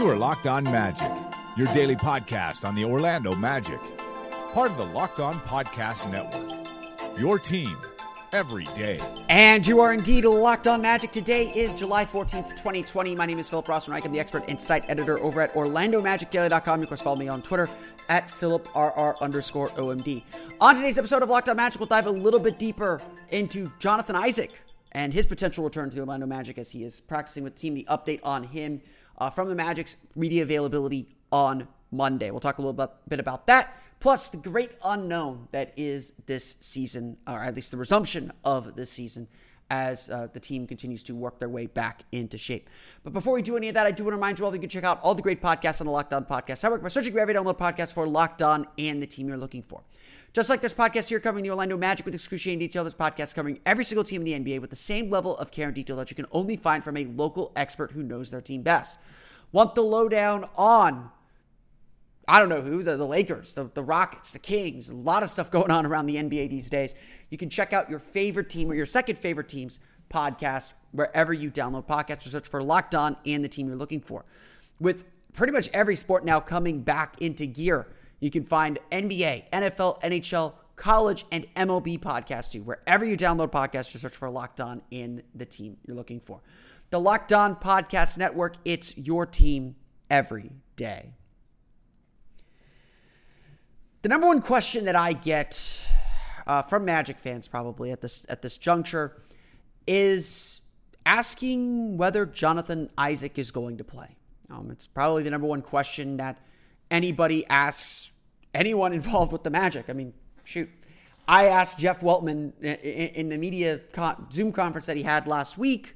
You are Locked On Magic, your daily podcast on the Orlando Magic, part of the Locked On Podcast Network. Your team every day. And you are indeed locked on magic. Today is July 14th, 2020. My name is Philip Rossman. I'm the expert insight editor over at OrlandoMagicDaily.com. You, course, follow me on Twitter at PhilipRR underscore OMD. On today's episode of Locked on Magic, we'll dive a little bit deeper into Jonathan Isaac and his potential return to the Orlando Magic as he is practicing with the team. The update on him uh, from the Magic's media availability on Monday. We'll talk a little bit, about that, plus the great unknown that is this season, or at least the resumption of this season as uh, the team continues to work their way back into shape. But before we do any of that, I do want to remind you all that you can check out all the great podcasts on the Locked On Podcast Network by searching for every download podcast for Locked On and the team you're looking for. Just like this podcast here covering the Orlando Magic with excruciating detail, this podcast covering every single team in the NBA with the same level of care and detail that you can only find from a local expert who knows their team best. Want the lowdown on I don't know who, the, the Lakers, the, the Rockets, the Kings, a lot of stuff going on around the NBA these days. You can check out your favorite team or your second favorite team's podcast wherever you download podcasts or search for Locked On and the team you're looking for. With pretty much every sport now coming back into gear, you can find NBA, NFL, NHL, college, and MLB podcasts too. Wherever you download podcasts, just search for Locked On and the team you're looking for. The Locked On Podcast Network, it's your team every day. The number one question that I get uh, from Magic fans probably at this at this juncture is asking whether Jonathan Isaac is going to play. Um, it's probably the number one question that anybody asks anyone involved with the Magic. I mean, shoot, I asked Jeff Weltman in, the media Zoom conference that he had last week.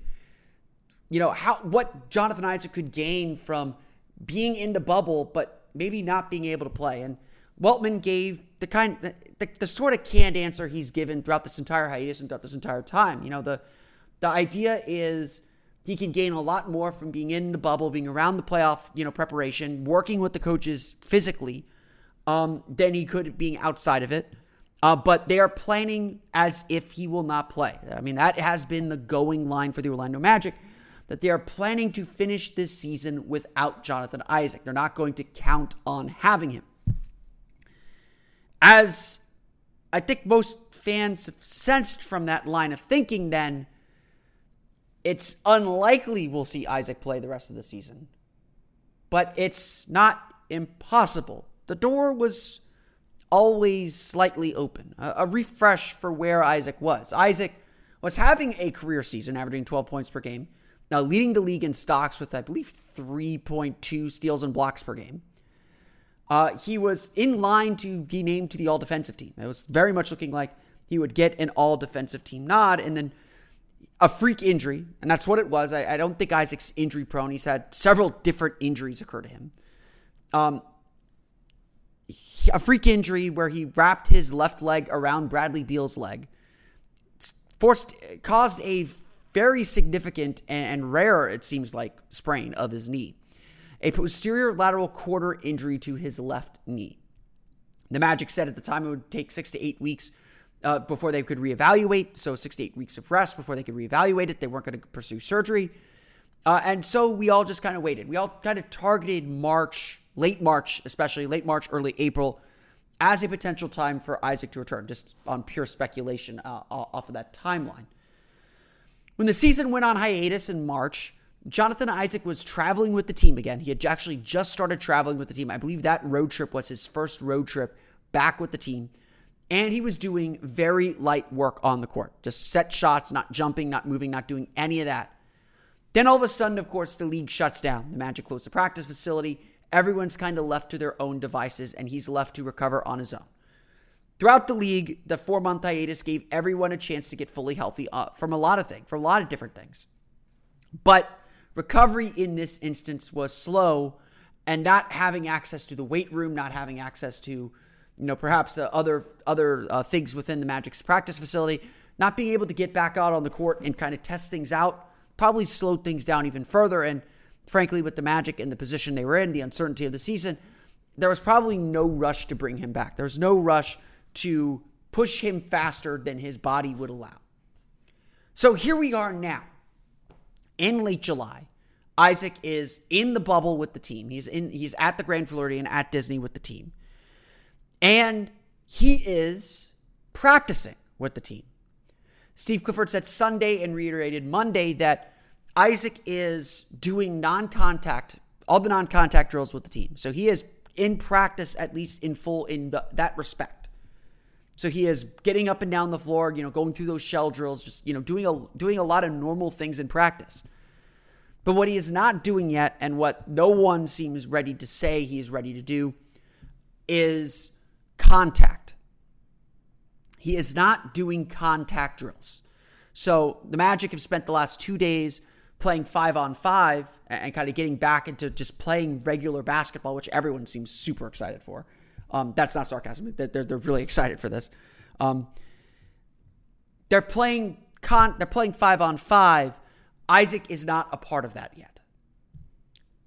You know how what Jonathan Isaac could gain from being in the bubble, but maybe not being able to play. And Weltman gave the kind, the, the sort of canned answer he's given throughout this entire hiatus and throughout this entire time. You know, the the idea is he can gain a lot more from being in the bubble, being around the playoff, you know, preparation, working with the coaches physically, um, than he could being outside of it. Uh, but they are planning as if he will not play. I mean, that has been the going line for the Orlando Magic that they are planning to finish this season without Jonathan Isaac. They're not going to count on having him. As I think most fans have sensed from that line of thinking, then it's unlikely we'll see Isaac play the rest of the season. But it's not impossible. The door was always slightly open, a, a refresh for where Isaac was. Isaac was having a career season, averaging 12 points per game, now leading the league in stocks with, I believe, 3.2 steals and blocks per game. Uh, he was in line to be named to the all defensive team. It was very much looking like he would get an all defensive team nod. And then a freak injury, and that's what it was. I, I don't think Isaac's injury prone. He's had several different injuries occur to him. Um, a freak injury where he wrapped his left leg around Bradley Beal's leg, forced caused a very significant and rare, it seems like, sprain of his knee a posterior lateral corner injury to his left knee. The Magic said at the time it would take six to eight weeks uh, before they could reevaluate. So, six to eight weeks of rest before they could reevaluate it. They weren't going to pursue surgery. Uh, and so we all just kind of waited. We all kind of targeted March, late March, especially late March, early April, as a potential time for Isaac to return, just on pure speculation uh, off of that timeline. When the season went on hiatus in March, Jonathan Isaac was traveling with the team again. He had actually just started traveling with the team. I believe that road trip was his first road trip back with the team. And he was doing very light work on the court, just set shots, not jumping, not moving, not doing any of that. Then all of a sudden, of course, the league shuts down. The Magic closed the practice facility. Everyone's kind of left to their own devices, and he's left to recover on his own. Throughout the league, the four month hiatus gave everyone a chance to get fully healthy uh, from a lot of things, from a lot of different things. But recovery in this instance was slow, and not having access to the weight room, not having access to, you know, perhaps uh, other other uh, things within the Magic's practice facility, not being able to get back out on the court and kind of test things out, probably slowed things down even further. And frankly, with the Magic and the position they were in, the uncertainty of the season, there was probably no rush to bring him back. There was no rush to push him faster than his body would allow. So here we are now in late July. Isaac is in the bubble with the team. He's in he's at the Grand Floridian at Disney with the team. And he is practicing with the team. Steve Clifford said Sunday and reiterated Monday that Isaac is doing non-contact all the non-contact drills with the team. So he is in practice at least in full in the, that respect. So he is getting up and down the floor, you know, going through those shell drills, just, you know, doing a doing a lot of normal things in practice. But what he is not doing yet and what no one seems ready to say he is ready to do is contact. He is not doing contact drills. So the Magic have spent the last 2 days playing 5 on 5 and kind of getting back into just playing regular basketball, which everyone seems super excited for. Um, that's not sarcasm. They're, they're really excited for this. Um, they're playing con- they're playing five on five. Isaac is not a part of that yet.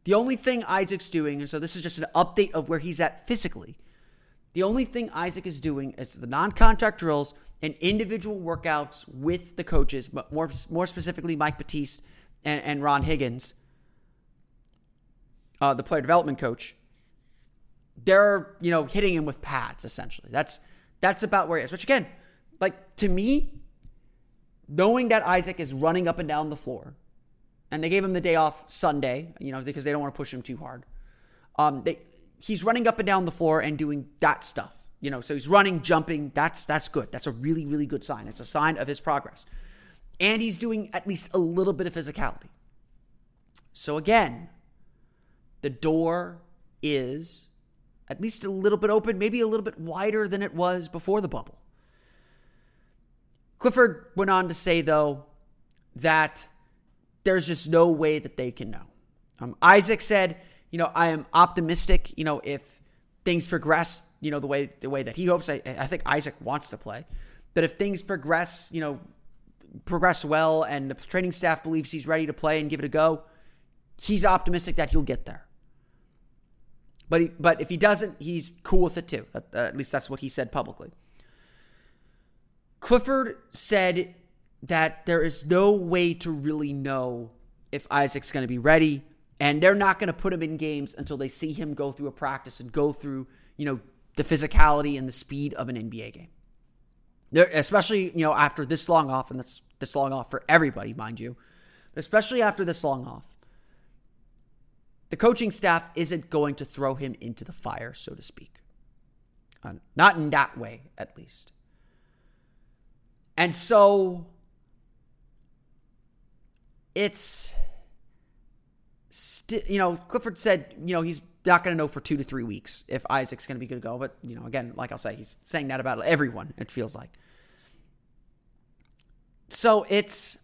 The only thing Isaac's doing, and so this is just an update of where he's at physically. The only thing Isaac is doing is the non-contact drills and individual workouts with the coaches, but more more specifically Mike Batiste and, and Ron Higgins, uh, the player development coach they're you know hitting him with pads essentially. That's that's about where he is. Which again, like to me, knowing that Isaac is running up and down the floor, and they gave him the day off Sunday, you know, because they don't want to push him too hard. Um, they, he's running up and down the floor and doing that stuff. You know, so he's running, jumping. That's that's good. That's a really really good sign. It's a sign of his progress, and he's doing at least a little bit of physicality. So again, the door is at least a little bit open, maybe a little bit wider than it was before the bubble. Clifford went on to say, though, that there's just no way that they can know. Um, Isaac said, you know, I am optimistic, you know, if things progress, you know, the way the way that he hopes. I, I think Isaac wants to play. But if things progress, you know, progress well and the training staff believes he's ready to play and give it a go, he's optimistic that he'll get there. But he, but if he doesn't, he's cool with it too. At, at least that's what he said publicly. Clifford said that there is no way to really know if Isaac's going to be ready, and they're not going to put him in games until they see him go through a practice and go through, you know, the physicality and the speed of an NBA game. They're, especially, you know, after this long off, and that's this long off for everybody, mind you, but especially after this long off the coaching staff isn't going to throw him into the fire, so to speak. Uh, not in that way, at least. And so it's still, you know, Clifford said, you know, he's not going to know for two to three weeks if Isaac's going to be good to go. But, you know, again, like I'll say, he's saying that about everyone, it feels like. So it's.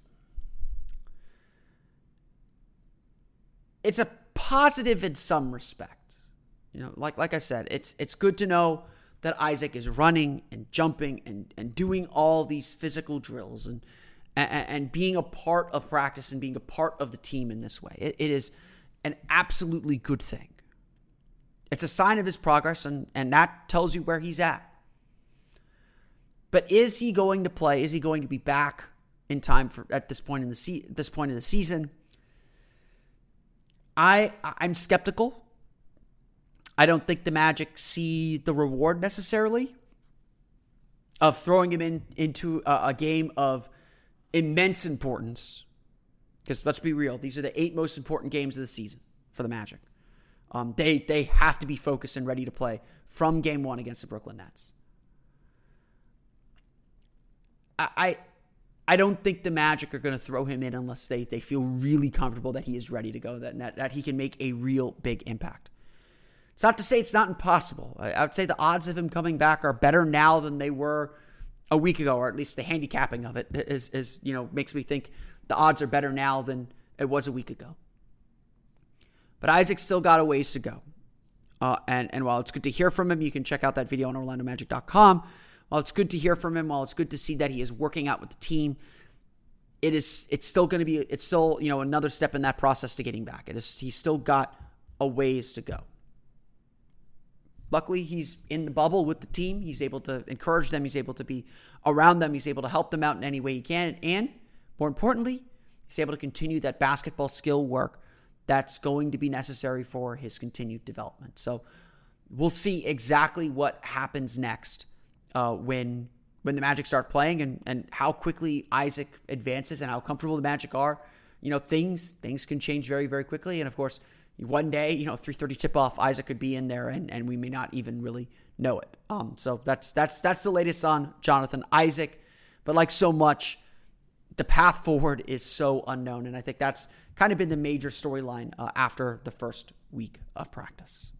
It's a positive in some respects. You know, like like I said, it's it's good to know that Isaac is running and jumping and, and doing all these physical drills and, and, and being a part of practice and being a part of the team in this way. It, it is an absolutely good thing. It's a sign of his progress, and, and that tells you where he's at. But is he going to play? Is he going to be back in time for at this point in the se- this point in the season? I I'm skeptical. I don't think the Magic see the reward necessarily of throwing him in into a, a game of immense importance. Because let's be real, these are the eight most important games of the season for the Magic. Um, they they have to be focused and ready to play from game one against the Brooklyn Nets. I, I don't think the Magic are going to throw him in unless they, they feel really comfortable that he is ready to go, that, that, that he can make a real big impact. It's not to say it's not impossible. I, I would say the odds of him coming back are better now than they were a week ago, or at least the handicapping of it is, is you know makes me think the odds are better now than it was a week ago. But Isaac still got a ways to go. Uh, and, and while it's good to hear from him, you can check out that video on OrlandoMagic.com. While it's good to hear from him, while it's good to see that he is working out with the team, it is it's still going to be it's still you know another step in that process to getting back. It is he's still got a ways to go. Luckily, he's in the bubble with the team. He's able to encourage them. He's able to be around them. He's able to help them out in any way he can. And more importantly, he's able to continue that basketball skill work that's going to be necessary for his continued development. So we'll see exactly what happens next uh, when when the Magic start playing and and how quickly Isaac advances and how comfortable the Magic are. You know, things things can change very very quickly, and of course, one day, you know, 3:30 tip off, Isaac could be in there, and and we may not even really know it. Um, so that's that's that's the latest on Jonathan Isaac, but like so much, the path forward is so unknown, and I think that's kind of been the major storyline uh, after the first week of practice.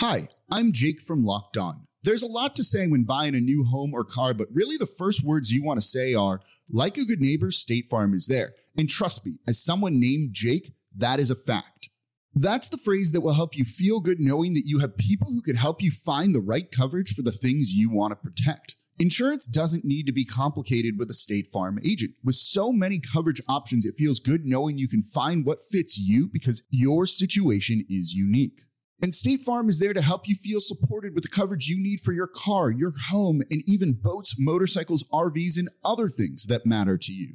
Hi, I'm Jake from Locked On. There's a lot to say when buying a new home or car, but really the first words you want to say are, like a good neighbor, State Farm is there. And trust me, as someone named Jake, that is a fact. That's the phrase that will help you feel good knowing that you have people who can help you find the right coverage for the things you want to protect. Insurance doesn't need to be complicated with a State Farm agent. With so many coverage options, it feels good knowing you can find what fits you because your situation is unique. And State Farm is there to help you feel supported with the coverage you need for your car, your home, and even boats, motorcycles, RVs, and other things that matter to you.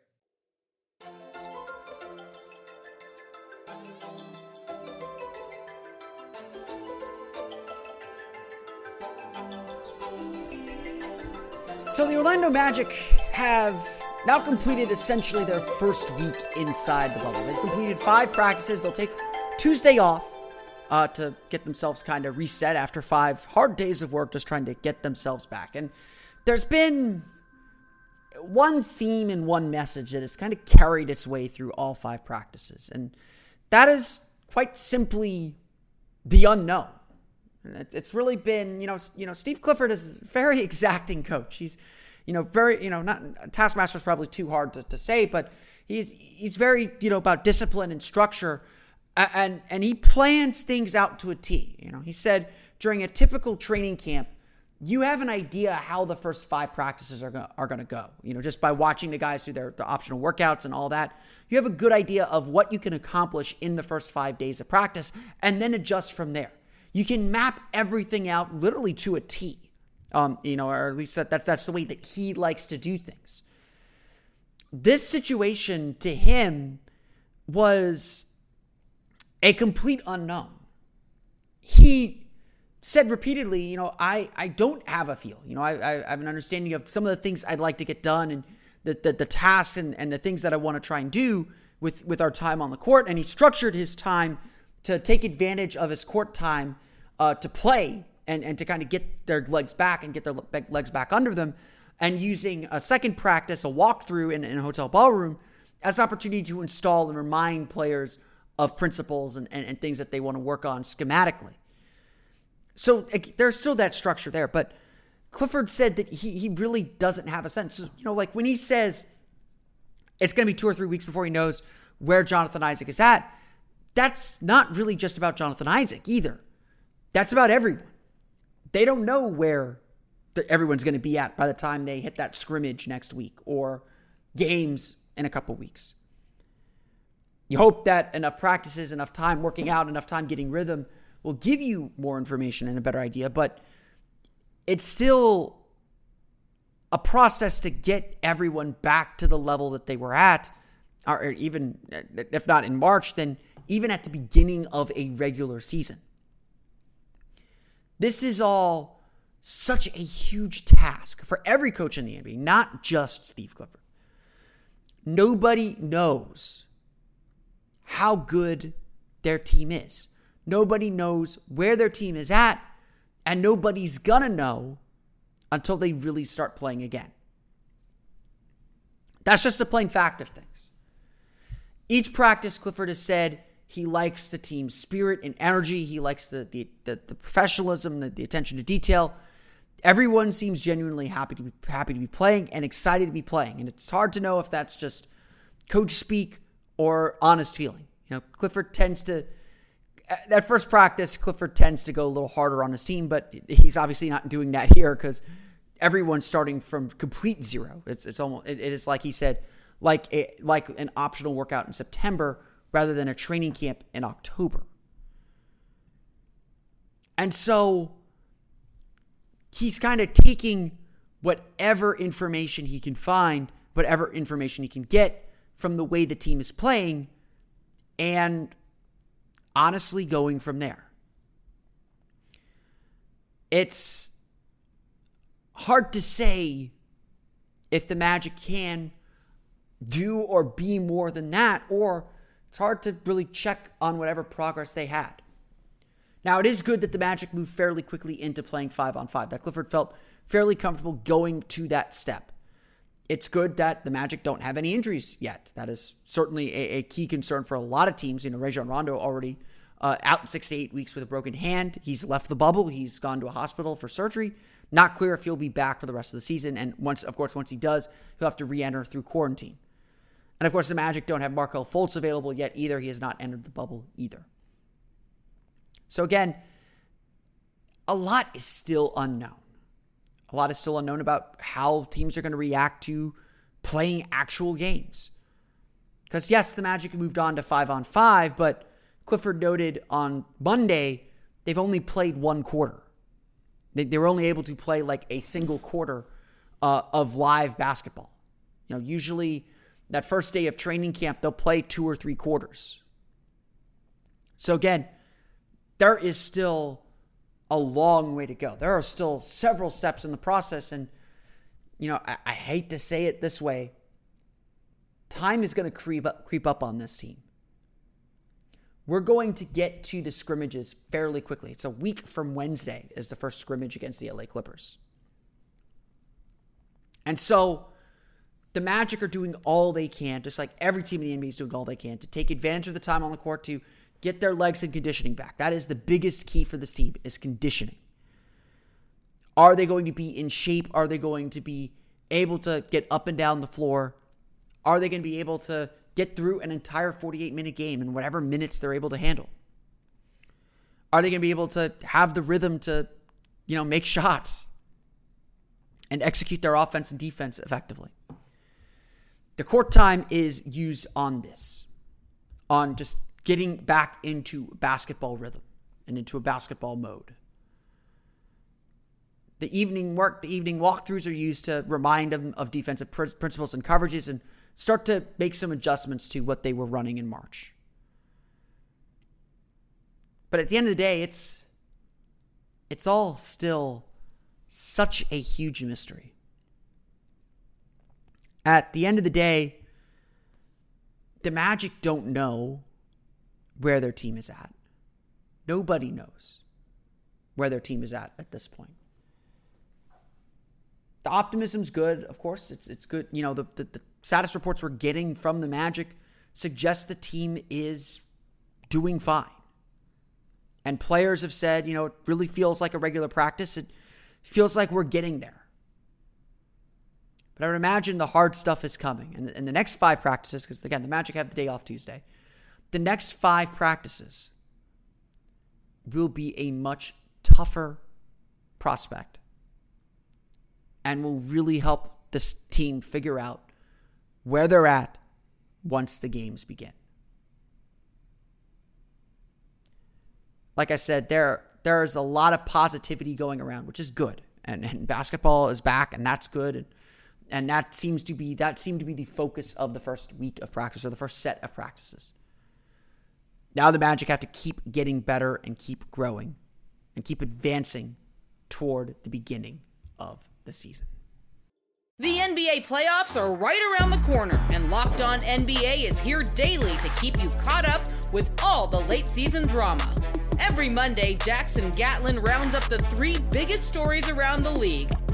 So the Orlando Magic have now completed essentially their first week inside the bubble. They've completed five practices. They'll take Tuesday off uh, to get themselves kind of reset after five hard days of work, just trying to get themselves back. And there's been one theme and one message that has kind of carried its way through all five practices, and that is quite simply the unknown. It's really been, you know, you know, Steve Clifford is a very exacting coach. He's, you know, very, you know, not taskmaster is probably too hard to, to say, but he's he's very, you know, about discipline and structure, and and he plans things out to a T. You know, he said during a typical training camp, you have an idea how the first five practices are gonna, are going to go. You know, just by watching the guys do their, their optional workouts and all that, you have a good idea of what you can accomplish in the first five days of practice, and then adjust from there. You can map everything out literally to a T. Um, you know, or at least that, that's that's the way that he likes to do things. This situation to him was a complete unknown. He said repeatedly, you know, I, I don't have a feel. You know, I, I have an understanding of some of the things I'd like to get done and the, the, the tasks and, and the things that I want to try and do with, with our time on the court. And he structured his time to take advantage of his court time uh, to play and, and to kind of get their legs back and get their legs back under them, and using a second practice, a walkthrough in, in a hotel ballroom, as an opportunity to install and remind players of principles and, and, and things that they want to work on schematically. So there's still that structure there, but Clifford said that he, he really doesn't have a sense. So, you know, like when he says it's going to be two or three weeks before he knows where Jonathan Isaac is at, that's not really just about Jonathan Isaac either. That's about everyone. They don't know where everyone's going to be at by the time they hit that scrimmage next week or games in a couple weeks. You hope that enough practices, enough time working out, enough time getting rhythm will give you more information and a better idea, but it's still a process to get everyone back to the level that they were at, or even if not in March, then even at the beginning of a regular season. This is all such a huge task for every coach in the NBA, not just Steve Clifford. Nobody knows how good their team is. Nobody knows where their team is at, and nobody's gonna know until they really start playing again. That's just the plain fact of things. Each practice, Clifford has said he likes the team spirit and energy. He likes the the, the, the professionalism, the, the attention to detail. Everyone seems genuinely happy to be happy to be playing and excited to be playing. And it's hard to know if that's just coach speak or honest feeling. You know, Clifford tends to that first practice, Clifford tends to go a little harder on his team, but he's obviously not doing that here because everyone's starting from complete zero. It's it's almost it, it is like he said, like a, like an optional workout in September rather than a training camp in October. And so he's kind of taking whatever information he can find, whatever information he can get from the way the team is playing, and honestly going from there. It's hard to say if the Magic can do or be more than that, or it's hard to really check on whatever progress they had. Now, it is good that the Magic moved fairly quickly into playing five on five, that Clifford felt fairly comfortable going to that step. It's good that the Magic don't have any injuries yet. That is certainly a, a key concern for a lot of teams. You know, Rajon Rondo already uh, out six to eight weeks with a broken hand. He's left the bubble. He's gone to a hospital for surgery. Not clear if he'll be back for the rest of the season. And once, of course, once he does, he'll have to re-enter through quarantine. And of course, the Magic don't have Markelle Fultz available yet either. He has not entered the bubble either. So again, a lot is still unknown. A lot is still unknown about how teams are going to react to playing actual games. Because yes, the Magic moved on to five on five, but Clifford noted on Monday they've only played one quarter. They, they were only able to play like a single quarter uh, of live basketball. You know, usually that first day of training camp they'll play two or three quarters. So again, there is still a long way to go. There are still several steps in the process. And, you know, I, I hate to say it this way time is going to creep up, creep up on this team. We're going to get to the scrimmages fairly quickly. It's a week from Wednesday is the first scrimmage against the LA Clippers. And so the Magic are doing all they can, just like every team in the NBA is doing all they can to take advantage of the time on the court to get their legs and conditioning back. That is the biggest key for this team is conditioning. Are they going to be in shape? Are they going to be able to get up and down the floor? Are they going to be able to get through an entire 48 minute game in whatever minutes they're able to handle? Are they going to be able to have the rhythm to, you know, make shots and execute their offense and defense effectively? The court time is used on this, on just getting back into basketball rhythm and into a basketball mode. The evening work, the evening walkthroughs are used to remind them of defensive pr- principles and coverages and start to make some adjustments to what they were running in March. But at the end of the day, it's it's all still such a huge mystery. At the end of the day, the Magic don't know where their team is at. Nobody knows where their team is at at this point. The optimism's good, of course. It's it's good. You know, the, the, the status reports we're getting from the Magic suggest the team is doing fine. And players have said, you know, it really feels like a regular practice. It feels like we're getting there. But I would imagine the hard stuff is coming. And the, next five practices, because again, the Magic have the day off Tuesday the next five practices will be a much tougher prospect and will really help this team figure out where they're at once the games begin. Like I said, there there's a lot of positivity going around, which is good. And, and basketball is back, and that's good. And, and that seems to be that seemed to be the focus of the first week of practice or the first set of practices. Now the Magic have to keep getting better and keep growing and keep advancing toward the beginning of the season. The NBA playoffs are right around the corner, and Locked On NBA is here daily to keep you caught up with all the late season drama. Every Monday, Jackson Gatlin rounds up the three biggest stories around the league,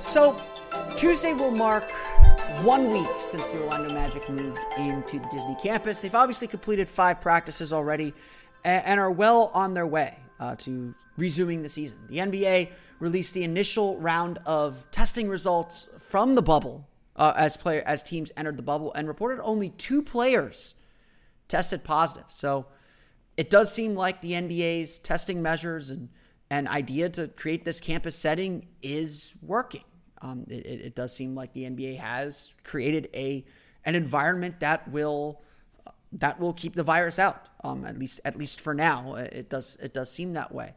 So, Tuesday will mark one week since the Orlando Magic moved into the Disney campus. They've obviously completed five practices already and are well on their way uh, to resuming the season. The NBA released the initial round of testing results from the bubble uh, as player as teams entered the bubble and reported only two players tested positive. So it does seem like the NBA's testing measures and and idea to create this campus setting is working. Um, it, it, does seem like the NBA has created a an environment that will that will keep the virus out. Um, at least at least for now, it does it does seem that way.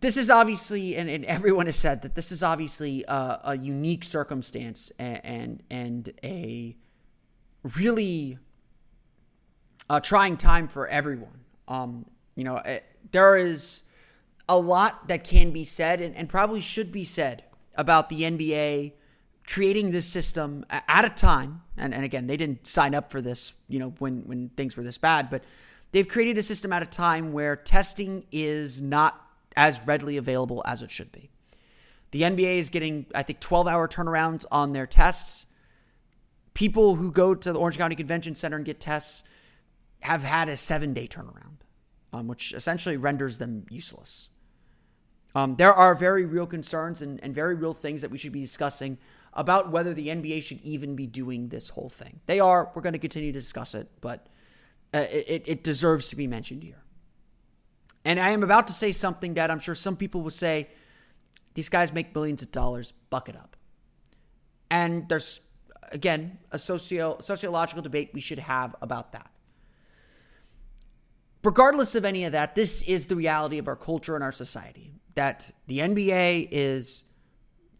This is obviously, and, and everyone has said that this is obviously a, a unique circumstance and and, and a really a trying time for everyone. Um, you know, there is a lot that can be said and, and probably should be said about the NBA creating this system at a time, and, and again, they didn't sign up for this, you know, when, when things were this bad, but they've created a system at a time where testing is not as readily available as it should be. The NBA is getting, I think, 12 hour turnarounds on their tests. People who go to the Orange County Convention Center and get tests have had a seven day turnaround, um, which essentially renders them useless. Um, there are very real concerns and, and very real things that we should be discussing about whether the NBA should even be doing this whole thing. They are. We're going to continue to discuss it, but uh, it, it deserves to be mentioned here. And I am about to say something that I'm sure some people will say these guys make millions of dollars, buck it up. And there's, again, a socio- sociological debate we should have about that. Regardless of any of that, this is the reality of our culture and our society that the NBA is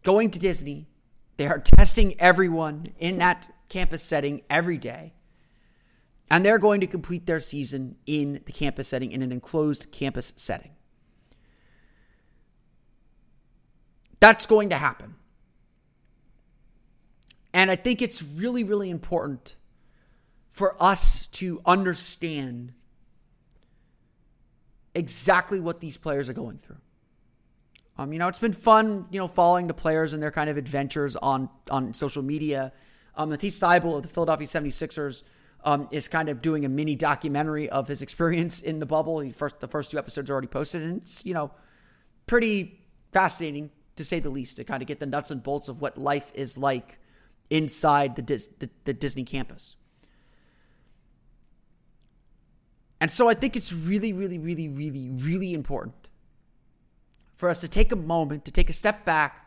going to Disney they are testing everyone in that campus setting every day. And they're going to complete their season in the campus setting, in an enclosed campus setting. That's going to happen. And I think it's really, really important for us to understand exactly what these players are going through. Um, you know, it's been fun, you know, following the players and their kind of adventures on on social media. Um, Matisse Thybulle of the Philadelphia 76ers um, is kind of doing a mini documentary of his experience in the bubble. He first the first two episodes are already posted, and it's you know pretty fascinating to say the least to kind of get the nuts and bolts of what life is like inside the, Dis- the, the Disney campus. And so I think it's really, really, really, really, really important for us to take a moment, to take a step back,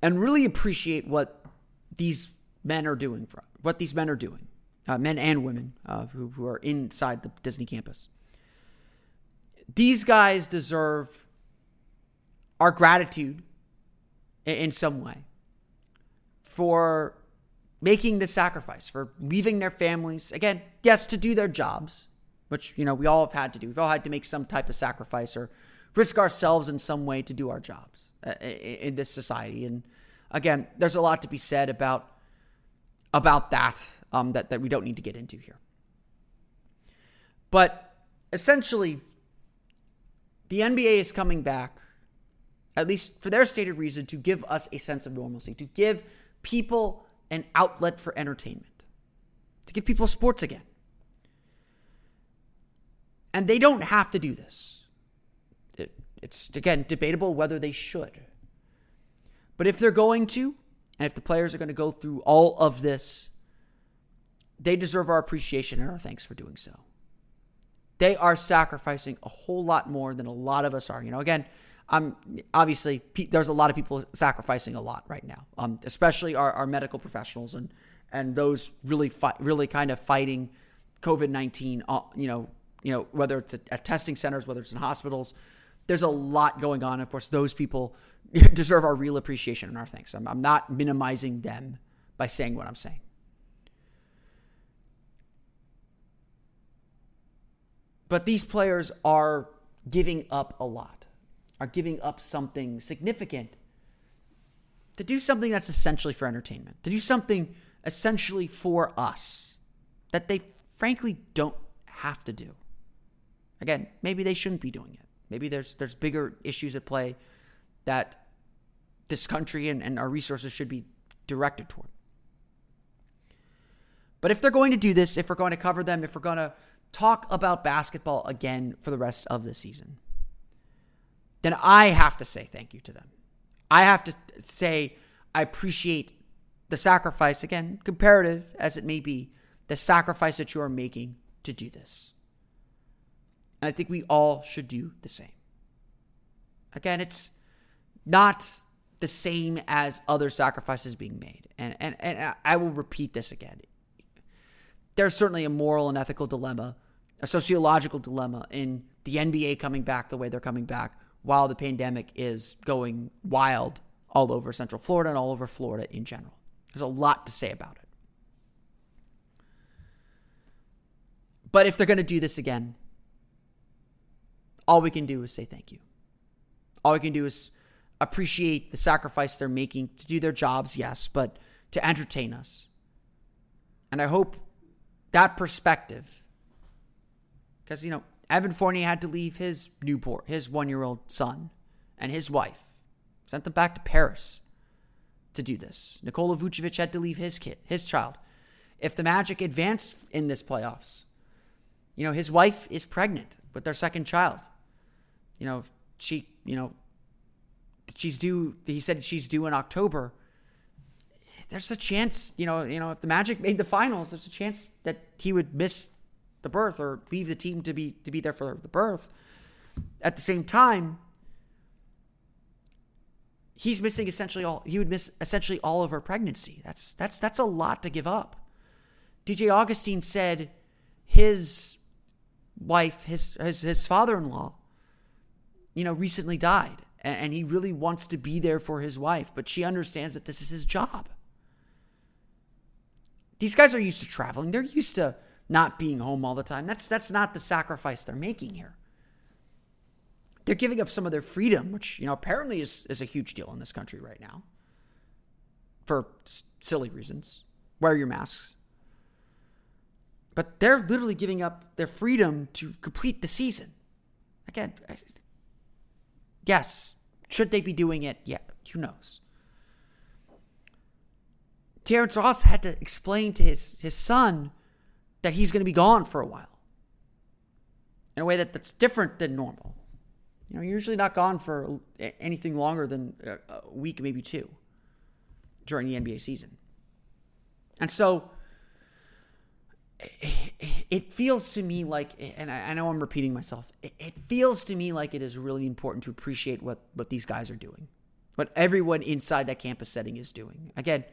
and really appreciate what these men are doing, for, what these men are doing, uh, men and women uh, who, who are inside the Disney campus. These guys deserve our gratitude in, in some way for making the sacrifice, for leaving their families. Again, yes, to do their jobs, which, you know, we all have had to do. We've all had to make some type of sacrifice or risk ourselves in some way to do our jobs uh, in this society. And again, there's a lot to be said about about that um, that that we don't need to get into here. But essentially, the NBA is coming back, at least for their stated reason, to give us a sense of normalcy, to give people an outlet for entertainment, to give people sports again. And they don't have to do this. It's, again, debatable whether they should. But if they're going to, and if the players are going to go through all of this, they deserve our appreciation and our thanks for doing so. They are sacrificing a whole lot more than a lot of us are. You know, again, I'm obviously there's a lot of people sacrificing a lot right now, um, especially our, our medical professionals and and those really fight, really kind of fighting COVID nineteen. Uh, you know, you know whether it's at, at testing centers, whether it's in hospitals. There's a lot going on. Of course, those people deserve our real appreciation and our thanks. I'm, I'm not minimizing them by saying what I'm saying. But these players are giving up a lot, are giving up something significant to do something that's essentially for entertainment, to do something essentially for us that they frankly don't have to do. Again, maybe they shouldn't be doing it. Maybe there's there's bigger issues at play that this country and, and our resources should be directed toward. But if they're going to do this, if we're going to cover them, if we're going to talk about basketball again for the rest of the season, then I have to say thank you to them. I have to say I appreciate the sacrifice, again, comparative as it may be, the sacrifice that you are making to do this. And I think we all should do the same. Again, it's not the same as other sacrifices being made. And, and, and I will repeat this again there's certainly a moral and ethical dilemma, a sociological dilemma in the NBA coming back the way they're coming back while the pandemic is going wild all over Central Florida and all over Florida in general. There's a lot to say about it. But if they're going to do this again, all we can do is say thank you. All we can do is appreciate the sacrifice they're making to do their jobs, yes, but to entertain us. And I hope that perspective. Because, you know, Evan Fournier had to leave his newport, his one year old son, and his wife, sent them back to Paris to do this. Nikola Vucevic had to leave his kid, his child. If the Magic advanced in this playoffs, you know, his wife is pregnant with their second child. You know, she, you know, she's due, he said she's due in October there's a chance, you know, you know, if the Magic made the finals, there's a chance that he would miss the birth or leave the team to be to be there for the birth. At the same time, he's missing essentially all he would miss essentially all of her pregnancy. That's that's that's a lot to give up. DJ Augustin said his wife, his his, his father-in-law, you know, recently died and he really wants to be there for his wife, but she understands that this is his job. These guys are used to traveling. They're used to not being home all the time. That's that's not the sacrifice they're making here. They're giving up some of their freedom, which you know apparently is is a huge deal in this country right now. For s- silly reasons, wear your masks. But they're literally giving up their freedom to complete the season. Again, yes, should they be doing it? Yeah, who knows? Terrence Ross had to explain to his, his son that he's going to be gone for a while in a way that, that's different than normal. You know, you're usually not gone for anything longer than a week, maybe two, during the NBA season. And so it feels to me like, and I know I'm repeating myself, it feels to me like it is really important to appreciate what, what these guys are doing, what everyone inside that campus setting is doing. Again,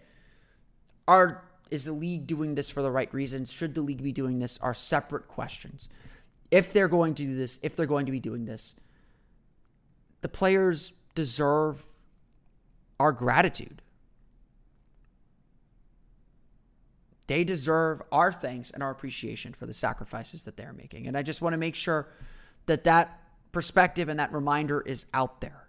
are is the league doing this for the right reasons? Should the league be doing this? Are separate questions. If they're going to do this, if they're going to be doing this, the players deserve our gratitude. They deserve our thanks and our appreciation for the sacrifices that they're making. And I just want to make sure that that perspective and that reminder is out there.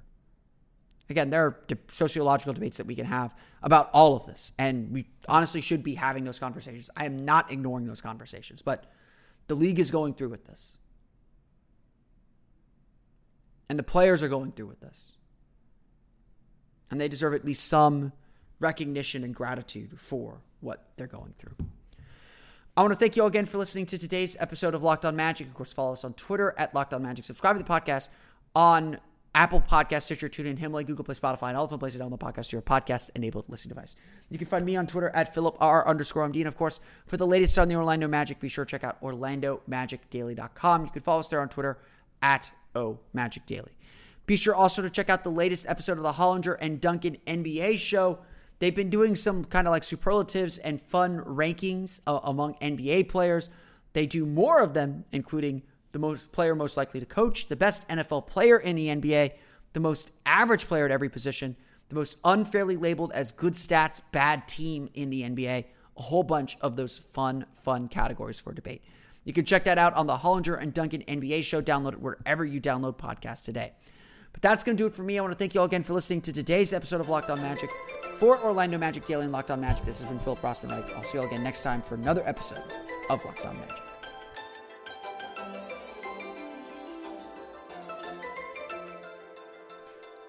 Again, there are sociological debates that we can have about all of this, and we honestly should be having those conversations. I am not ignoring those conversations, but the league is going through with this. And the players are going through with this. And they deserve at least some recognition and gratitude for what they're going through. I want to thank you all again for listening to today's episode of Locked On Magic. Of course, follow us on Twitter at Locked On Magic. Subscribe to the podcast on Apple Podcast, Stitcher, TuneIn, Himalaya, Google Play, Spotify, and all the fun places down the podcast to your podcast-enabled listening device. You can find me on Twitter at PhilipR underscore MD. And, of course, for the latest on the Orlando Magic, be sure to check out OrlandoMagicDaily.com. You can follow us there on Twitter at OMagicDaily. Be sure also to check out the latest episode of the Hollinger and Duncan NBA show. They've been doing some kind of like superlatives and fun rankings uh, among NBA players. They do more of them, including the most player most likely to coach, the best NFL player in the NBA, the most average player at every position, the most unfairly labeled as good stats, bad team in the NBA, a whole bunch of those fun, fun categories for debate. You can check that out on the Hollinger and Duncan NBA show. Download it wherever you download podcasts today. But that's going to do it for me. I want to thank you all again for listening to today's episode of Locked On Magic. For Orlando Magic Daily and Locked On Magic, this has been Phil Prosper. I'll see you all again next time for another episode of Locked On Magic.